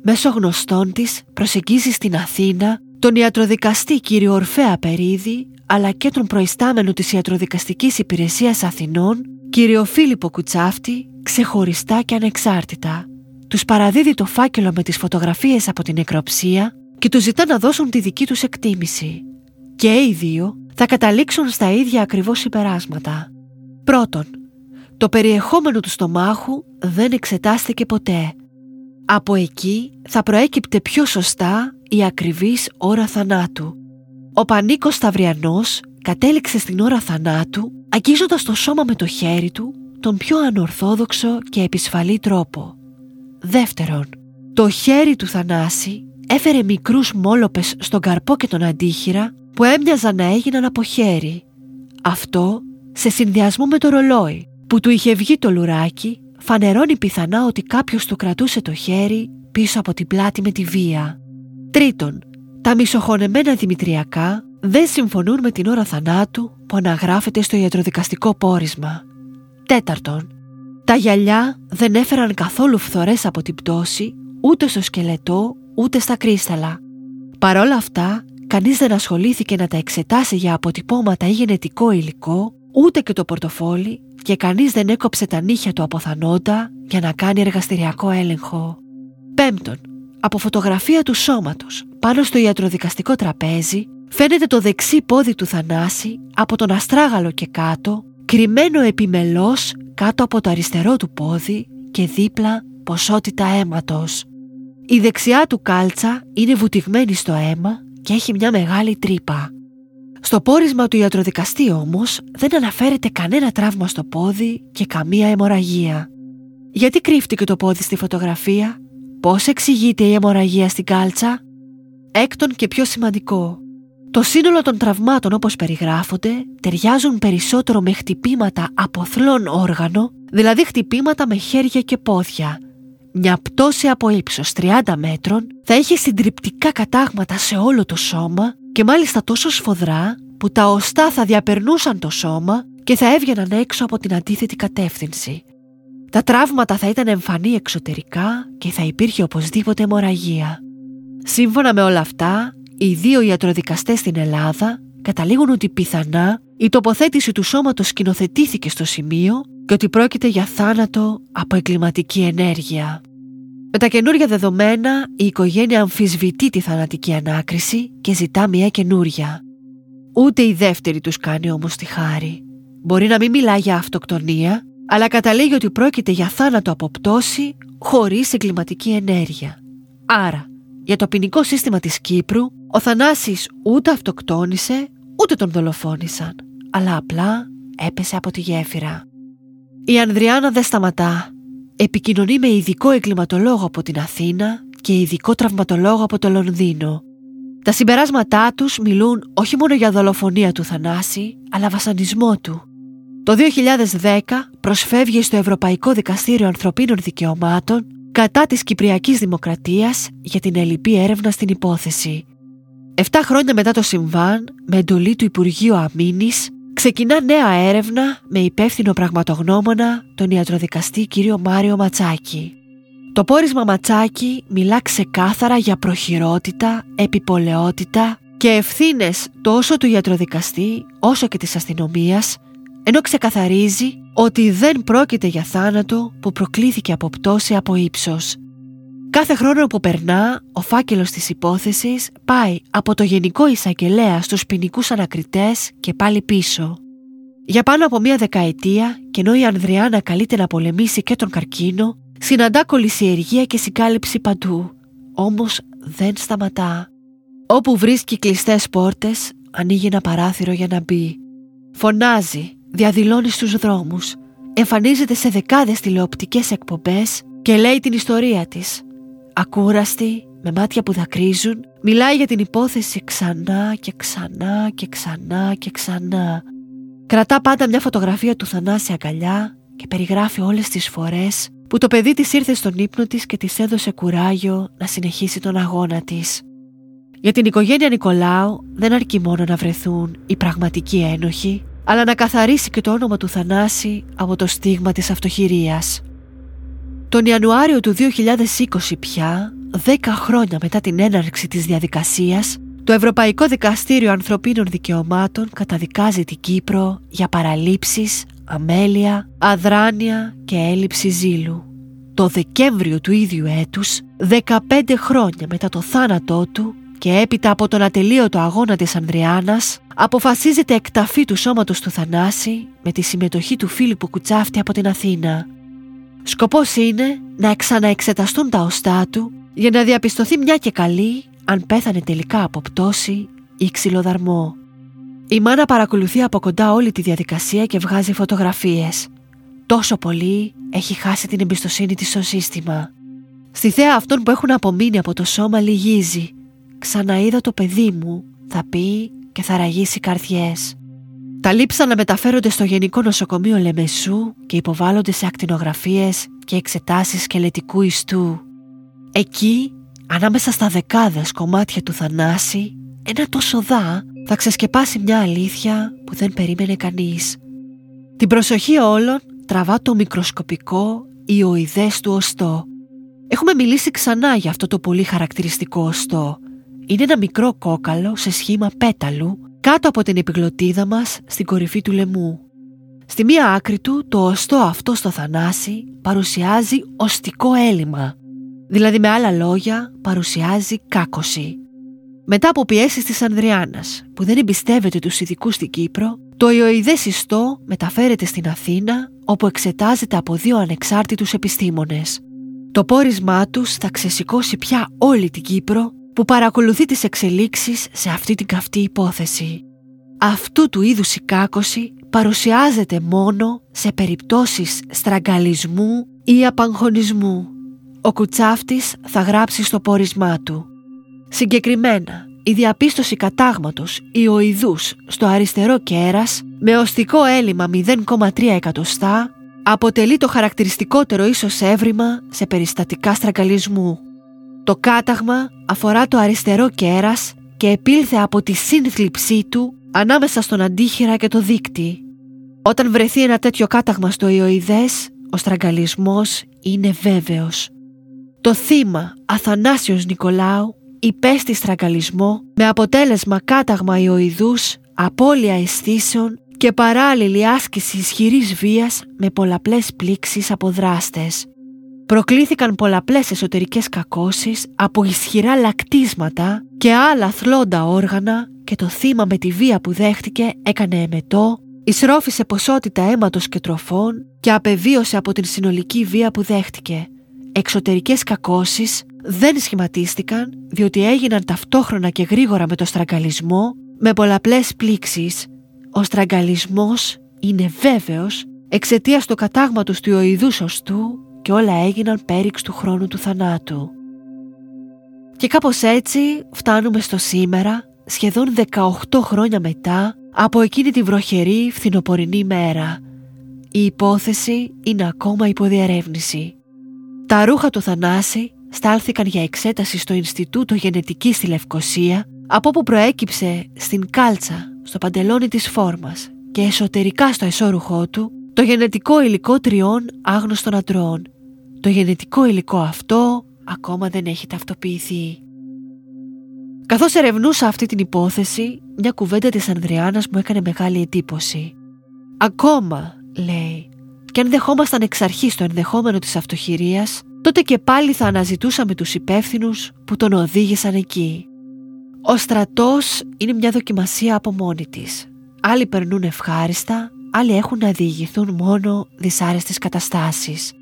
Μέσω γνωστών της προσεγγίζει στην Αθήνα τον ιατροδικαστή κύριο Ορφέα Περίδη αλλά και τον προϊστάμενο της Ιατροδικαστικής Υπηρεσίας Αθηνών κύριο Φίλιππο Κουτσάφτη ξεχωριστά και ανεξάρτητα. Τους παραδίδει το φάκελο με τις φωτογραφίες από την νεκροψία και τους ζητά να δώσουν τη δική τους εκτίμηση. Και οι δύο θα καταλήξουν στα ίδια ακριβώς συμπεράσματα. Πρώτον, το περιεχόμενο του στομάχου δεν εξετάστηκε ποτέ. Από εκεί θα προέκυπτε πιο σωστά η ακριβής ώρα θανάτου. Ο Πανίκος Σταυριανός κατέληξε στην ώρα θανάτου αγγίζοντας το σώμα με το χέρι του τον πιο ανορθόδοξο και επισφαλή τρόπο. Δεύτερον, το χέρι του Θανάση έφερε μικρούς μόλοπες στον καρπό και τον αντίχειρα που έμοιαζαν να έγιναν από χέρι. Αυτό σε συνδυασμό με το ρολόι που του είχε βγει το λουράκι φανερώνει πιθανά ότι κάποιος του κρατούσε το χέρι πίσω από την πλάτη με τη βία. Τρίτον, τα μισοχωνεμένα δημητριακά δεν συμφωνούν με την ώρα θανάτου που αναγράφεται στο ιατροδικαστικό πόρισμα. Τέταρτον, τα γυαλιά δεν έφεραν καθόλου φθορές από την πτώση ούτε στο σκελετό ούτε στα κρίσταλα. Παρόλα αυτά, κανείς δεν ασχολήθηκε να τα εξετάσει για αποτυπώματα ή γενετικό υλικό, ούτε και το πορτοφόλι και κανείς δεν έκοψε τα νύχια του από θανότα για να κάνει εργαστηριακό έλεγχο. Πέμπτον, από φωτογραφία του σώματος πάνω στο ιατροδικαστικό τραπέζι φαίνεται το δεξί πόδι του Θανάση από τον αστράγαλο και κάτω, κρυμμένο επιμελώς κάτω από το αριστερό του πόδι και δίπλα ποσότητα αίματος. Η δεξιά του κάλτσα είναι βουτυγμένη στο αίμα και έχει μια μεγάλη τρύπα. Στο πόρισμα του ιατροδικαστή όμως δεν αναφέρεται κανένα τραύμα στο πόδι και καμία αιμορραγία. Γιατί κρύφτηκε το πόδι στη φωτογραφία, πώς εξηγείται η αιμορραγία στην κάλτσα; Έκτον και πιο σημαντικό, το σύνολο των τραυμάτων όπως περιγράφονται ταιριάζουν περισσότερο με χτυπήματα από θλόν όργανο, δηλαδή χτυπήματα με χέρια και πόδια. Μια πτώση από ύψος 30 μέτρων θα είχε συντριπτικά κατάγματα σε όλο το σώμα και μάλιστα τόσο σφοδρά που τα οστά θα διαπερνούσαν το σώμα και θα έβγαιναν έξω από την αντίθετη κατεύθυνση. Τα τραύματα θα ήταν εμφανή εξωτερικά και θα υπήρχε οπωσδήποτε αιμορραγία. Σύμφωνα με όλα αυτά, οι δύο ιατροδικαστές στην Ελλάδα καταλήγουν ότι πιθανά η τοποθέτηση του σώματος σκηνοθετήθηκε στο σημείο και ότι πρόκειται για θάνατο από εγκληματική ενέργεια. Με τα καινούργια δεδομένα, η οικογένεια αμφισβητεί τη θανατική ανάκριση και ζητά μια καινούρια. Ούτε η δεύτερη τους κάνει όμως τη χάρη. Μπορεί να μην μιλά για αυτοκτονία, αλλά καταλήγει ότι πρόκειται για θάνατο από πτώση χωρίς εγκληματική ενέργεια. Άρα, για το ποινικό σύστημα της Κύπρου, ο Θανάσης ούτε αυτοκτόνησε, ούτε τον δολοφόνησαν, αλλά απλά έπεσε από τη γέφυρα. Η Ανδριάνα δεν σταματά. Επικοινωνεί με ειδικό εγκληματολόγο από την Αθήνα και ειδικό τραυματολόγο από το Λονδίνο. Τα συμπεράσματά τους μιλούν όχι μόνο για δολοφονία του Θανάση, αλλά βασανισμό του. Το 2010 προσφεύγει στο Ευρωπαϊκό Δικαστήριο Ανθρωπίνων Δικαιωμάτων κατά της Κυπριακής Δημοκρατίας για την ελληπή έρευνα στην υπόθεση. Εφτά χρόνια μετά το συμβάν, με εντολή του Υπουργείου Αμήνης, ξεκινά νέα έρευνα με υπεύθυνο πραγματογνώμονα τον ιατροδικαστή κ. Μάριο Ματσάκη. Το πόρισμα Ματσάκη μιλά ξεκάθαρα για προχειρότητα, επιπολαιότητα και ευθύνες τόσο του ιατροδικαστή όσο και της αστυνομίας ενώ ξεκαθαρίζει ότι δεν πρόκειται για θάνατο που προκλήθηκε από πτώση από ύψος. Κάθε χρόνο που περνά, ο φάκελος της υπόθεσης πάει από το Γενικό Εισαγγελέα στους ποινικούς ανακριτές και πάλι πίσω. Για πάνω από μία δεκαετία, και ενώ η Ανδριάνα καλείται να πολεμήσει και τον καρκίνο, συναντά κολυσιεργία και συγκάλυψη παντού. Όμως δεν σταματά. Όπου βρίσκει κλειστές πόρτες, ανοίγει ένα παράθυρο για να μπει. Φωνάζει, διαδηλώνει στους δρόμους, εμφανίζεται σε δεκάδες τηλεοπτικές εκπομπές και λέει την ιστορία της. Ακούραστη, με μάτια που δακρύζουν, μιλάει για την υπόθεση ξανά και ξανά και ξανά και ξανά. Κρατά πάντα μια φωτογραφία του Θανάση αγκαλιά και περιγράφει όλες τις φορές που το παιδί της ήρθε στον ύπνο της και της έδωσε κουράγιο να συνεχίσει τον αγώνα της. Για την οικογένεια Νικολάου δεν αρκεί μόνο να βρεθούν οι πραγματικοί ένοχοι, αλλά να καθαρίσει και το όνομα του Θανάση από το στίγμα της αυτοχειρίας. Τον Ιανουάριο του 2020 πια, 10 χρόνια μετά την έναρξη της διαδικασίας, το Ευρωπαϊκό Δικαστήριο Ανθρωπίνων Δικαιωμάτων καταδικάζει την Κύπρο για παραλήψεις, αμέλεια, αδράνεια και έλλειψη ζήλου. Το Δεκέμβριο του ίδιου έτους, 15 χρόνια μετά το θάνατό του, και έπειτα από τον ατελείωτο αγώνα της Ανδριάνας αποφασίζεται εκταφή του σώματος του Θανάση με τη συμμετοχή του Φίλιππου Κουτσάφτη από την Αθήνα. Σκοπός είναι να ξαναεξεταστούν τα οστά του για να διαπιστωθεί μια και καλή αν πέθανε τελικά από πτώση ή ξυλοδαρμό. Η μάνα παρακολουθεί από κοντά όλη τη διαδικασία και βγάζει φωτογραφίες. Τόσο πολύ έχει χάσει την εμπιστοσύνη της στο σύστημα. Στη θέα αυτών που έχουν απομείνει από το σώμα λυγίζει «Ξαναείδα το παιδί μου», θα πει και θα ραγίσει καρδιές. Τα λείψανα μεταφέρονται στο Γενικό Νοσοκομείο Λεμεσού και υποβάλλονται σε ακτινογραφίες και εξετάσεις σκελετικού ιστού. Εκεί, ανάμεσα στα δεκάδες κομμάτια του Θανάση, ένα τόσο δά θα ξεσκεπάσει μια αλήθεια που δεν περίμενε κανείς. Την προσοχή όλων τραβά το μικροσκοπικό ιοειδές του οστό. Έχουμε μιλήσει ξανά για αυτό το πολύ χαρακτηριστικό οστό είναι ένα μικρό κόκαλο σε σχήμα πέταλου κάτω από την επιγλωτίδα μας στην κορυφή του λαιμού. Στη μία άκρη του το οστό αυτό στο θανάσι παρουσιάζει οστικό έλλειμμα, δηλαδή με άλλα λόγια παρουσιάζει κάκωση. Μετά από πιέσεις της Ανδριάνας που δεν εμπιστεύεται τους ειδικούς στην Κύπρο, το ιοειδές ιστό μεταφέρεται στην Αθήνα όπου εξετάζεται από δύο ανεξάρτητους επιστήμονες. Το πόρισμά τους θα ξεσηκώσει πια όλη την Κύπρο που παρακολουθεί τις εξελίξεις σε αυτή την καυτή υπόθεση. Αυτού του είδους η κάκωση παρουσιάζεται μόνο σε περιπτώσεις στραγγαλισμού ή απαγχωνισμού. Ο Κουτσάφτης θα γράψει στο πόρισμά του. Συγκεκριμένα, η διαπίστωση κατάγματος ιοειδούς στο αριστερό κέρας με οστικό έλλειμμα 0,3 εκατοστά αποτελεί το χαρακτηριστικότερο ίσως έβριμα σε περιστατικά στραγγαλισμού. Το κάταγμα αφορά το αριστερό κέρας και επήλθε από τη σύνθλιψή του ανάμεσα στον αντίχειρα και το δίκτυ. Όταν βρεθεί ένα τέτοιο κάταγμα στο ιοειδές, ο στραγγαλισμός είναι βέβαιος. Το θύμα Αθανάσιος Νικολάου υπέστη στραγγαλισμό με αποτέλεσμα κάταγμα ιοειδούς, απώλεια αισθήσεων και παράλληλη άσκηση ισχυρής βίας με πολλαπλές πλήξεις από δράστες. Προκλήθηκαν πολλαπλές εσωτερικές κακώσεις από ισχυρά λακτίσματα και άλλα θλόντα όργανα και το θύμα με τη βία που δέχτηκε έκανε εμετό, εισρώφησε ποσότητα αίματος και τροφών και απεβίωσε από την συνολική βία που δέχτηκε. Εξωτερικές κακώσεις δεν σχηματίστηκαν διότι έγιναν ταυτόχρονα και γρήγορα με το στραγγαλισμό με πολλαπλές πλήξεις. Ο στραγγαλισμός είναι βέβαιος εξαιτίας του κατάγματος του οειδού σωστού και όλα έγιναν πέριξ του χρόνου του θανάτου. Και κάπως έτσι φτάνουμε στο σήμερα, σχεδόν 18 χρόνια μετά από εκείνη τη βροχερή φθινοπορεινή μέρα. Η υπόθεση είναι ακόμα υποδιαρεύνηση. Τα ρούχα του Θανάση στάλθηκαν για εξέταση στο Ινστιτούτο Γενετικής στη Λευκοσία από όπου προέκυψε στην κάλτσα, στο παντελόνι της φόρμας και εσωτερικά στο εσώρουχό του το γενετικό υλικό τριών άγνωστων αντρών. Το γενετικό υλικό αυτό ακόμα δεν έχει ταυτοποιηθεί. Καθώς ερευνούσα αυτή την υπόθεση, μια κουβέντα της Ανδριάνας μου έκανε μεγάλη εντύπωση. Ακόμα, λέει, και αν δεχόμασταν εξ αρχής το ενδεχόμενο της αυτοχειρίας, τότε και πάλι θα αναζητούσαμε τους υπεύθυνους που τον οδήγησαν εκεί. Ο στρατός είναι μια δοκιμασία από μόνη της. Άλλοι περνούν ευχάριστα, άλλοι έχουν να διηγηθούν μόνο δυσάρεστες καταστάσεις.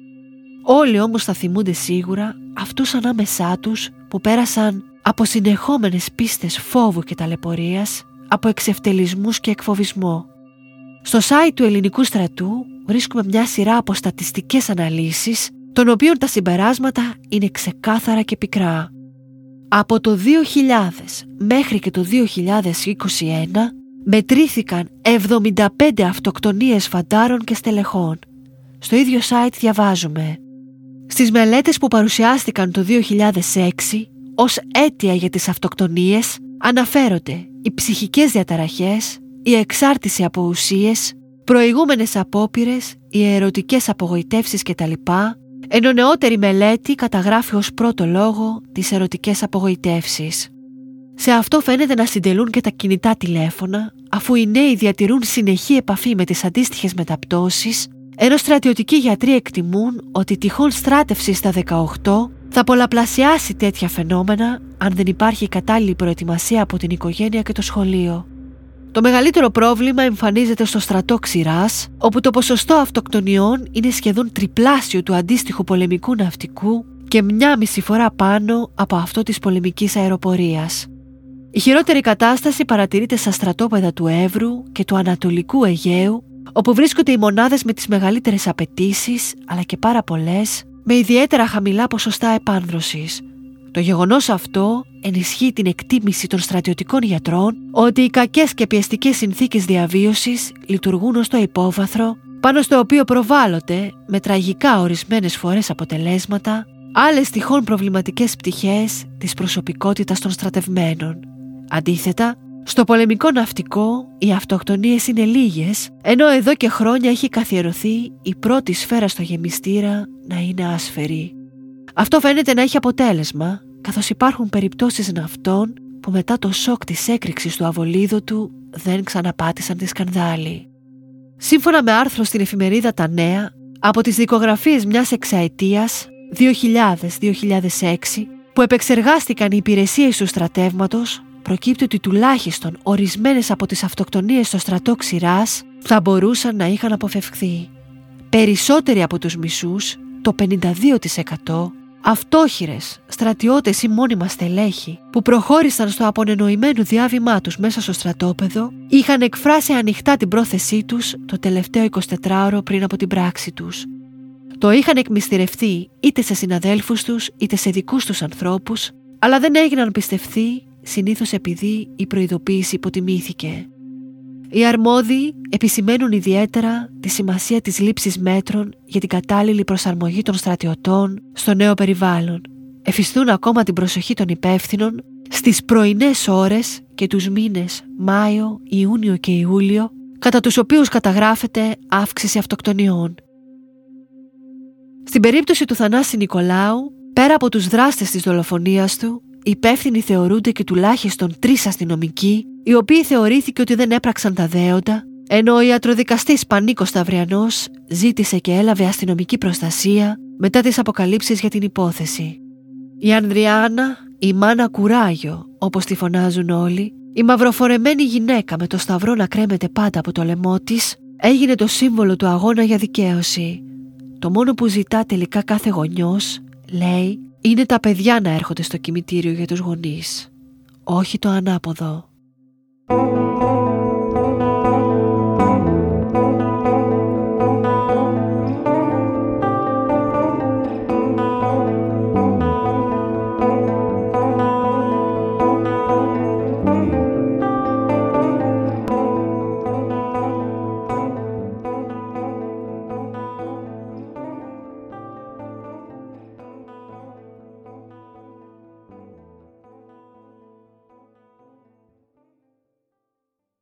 Όλοι όμως θα θυμούνται σίγουρα αυτούς ανάμεσά τους που πέρασαν από συνεχόμενες πίστες φόβου και ταλαιπωρίας, από εξευτελισμούς και εκφοβισμό. Στο site του ελληνικού στρατού βρίσκουμε μια σειρά από στατιστικές αναλύσεις των οποίων τα συμπεράσματα είναι ξεκάθαρα και πικρά. Από το 2000 μέχρι και το 2021 μετρήθηκαν 75 αυτοκτονίες φαντάρων και στελεχών. Στο ίδιο site διαβάζουμε Στις μελέτες που παρουσιάστηκαν το 2006 ως αίτια για τις αυτοκτονίες αναφέρονται οι ψυχικές διαταραχές, η εξάρτηση από ουσίες, προηγούμενες απόπειρες, οι ερωτικές απογοητεύσεις κτλ ενώ νεότερη μελέτη καταγράφει ως πρώτο λόγο τις ερωτικές απογοητεύσεις. Σε αυτό φαίνεται να συντελούν και τα κινητά τηλέφωνα, αφού οι νέοι διατηρούν συνεχή επαφή με τις αντίστοιχες μεταπτώσεις, ενώ στρατιωτικοί γιατροί εκτιμούν ότι τυχόν στράτευση στα 18 θα πολλαπλασιάσει τέτοια φαινόμενα αν δεν υπάρχει κατάλληλη προετοιμασία από την οικογένεια και το σχολείο. Το μεγαλύτερο πρόβλημα εμφανίζεται στο στρατό ξηράς, όπου το ποσοστό αυτοκτονιών είναι σχεδόν τριπλάσιο του αντίστοιχου πολεμικού ναυτικού και μια μισή φορά πάνω από αυτό της πολεμικής αεροπορίας. Η χειρότερη κατάσταση παρατηρείται στα στρατόπεδα του Εύρου και του Ανατολικού Αιγαίου, όπου βρίσκονται οι μονάδες με τις μεγαλύτερες απαιτήσεις, αλλά και πάρα πολλές, με ιδιαίτερα χαμηλά ποσοστά επάνδρωσης, το γεγονός αυτό ενισχύει την εκτίμηση των στρατιωτικών γιατρών ότι οι κακές και πιεστικές συνθήκες διαβίωσης λειτουργούν ως το υπόβαθρο πάνω στο οποίο προβάλλονται με τραγικά ορισμένες φορές αποτελέσματα άλλες τυχόν προβληματικές πτυχές της προσωπικότητας των στρατευμένων. Αντίθετα, στο πολεμικό ναυτικό οι αυτοκτονίες είναι λίγες, ενώ εδώ και χρόνια έχει καθιερωθεί η πρώτη σφαίρα στο γεμιστήρα να είναι άσφαιρη. Αυτό φαίνεται να έχει αποτέλεσμα, καθώς υπάρχουν περιπτώσεις ναυτών που μετά το σοκ της έκρηξης του αβολίδωτου δεν ξαναπάτησαν τη σκανδάλη. Σύμφωνα με άρθρο στην εφημερίδα Τα Νέα, από τις δικογραφίες μιας εξαετίας 2000-2006 που επεξεργάστηκαν οι υπηρεσίες του στρατεύματος προκύπτει ότι τουλάχιστον ορισμένες από τις αυτοκτονίες στο στρατό ξηράς θα μπορούσαν να είχαν αποφευχθεί. Περισσότεροι από τους μισούς, το 52%, αυτόχειρες, στρατιώτες ή μόνιμα στελέχη που προχώρησαν στο απονενοημένο διάβημά τους μέσα στο στρατόπεδο είχαν εκφράσει ανοιχτά την πρόθεσή τους το τελευταίο 24ωρο πριν από την πράξη τους. Το είχαν εκμυστηρευτεί είτε σε συναδέλφους τους είτε σε δικούς τους ανθρώπους αλλά δεν έγιναν πιστευθεί συνήθως επειδή η προειδοποίηση υποτιμήθηκε. Οι αρμόδιοι επισημαίνουν ιδιαίτερα τη σημασία της λήψης μέτρων για την κατάλληλη προσαρμογή των στρατιωτών στο νέο περιβάλλον. Εφιστούν ακόμα την προσοχή των υπεύθυνων στις πρωινές ώρες και τους μήνες Μάιο, Ιούνιο και Ιούλιο κατά τους οποίους καταγράφεται αύξηση αυτοκτονιών. Στην περίπτωση του Θανάση Νικολάου, πέρα από τους δράστες της δολοφονίας του, υπεύθυνοι θεωρούνται και τουλάχιστον τρεις αστυνομικοί, οι οποίοι θεωρήθηκε ότι δεν έπραξαν τα δέοντα, ενώ ο ιατροδικαστής Πανίκος Σταυριανός ζήτησε και έλαβε αστυνομική προστασία μετά τις αποκαλύψεις για την υπόθεση. Η Ανδριάνα, η μάνα κουράγιο, όπως τη φωνάζουν όλοι, η μαυροφορεμένη γυναίκα με το σταυρό να κρέμεται πάντα από το λαιμό της, έγινε το σύμβολο του αγώνα για δικαίωση. Το μόνο που ζητά τελικά κάθε γονιός, λέει, είναι τα παιδιά να έρχονται στο κημητήριο για τους γονείς, όχι το ανάποδο.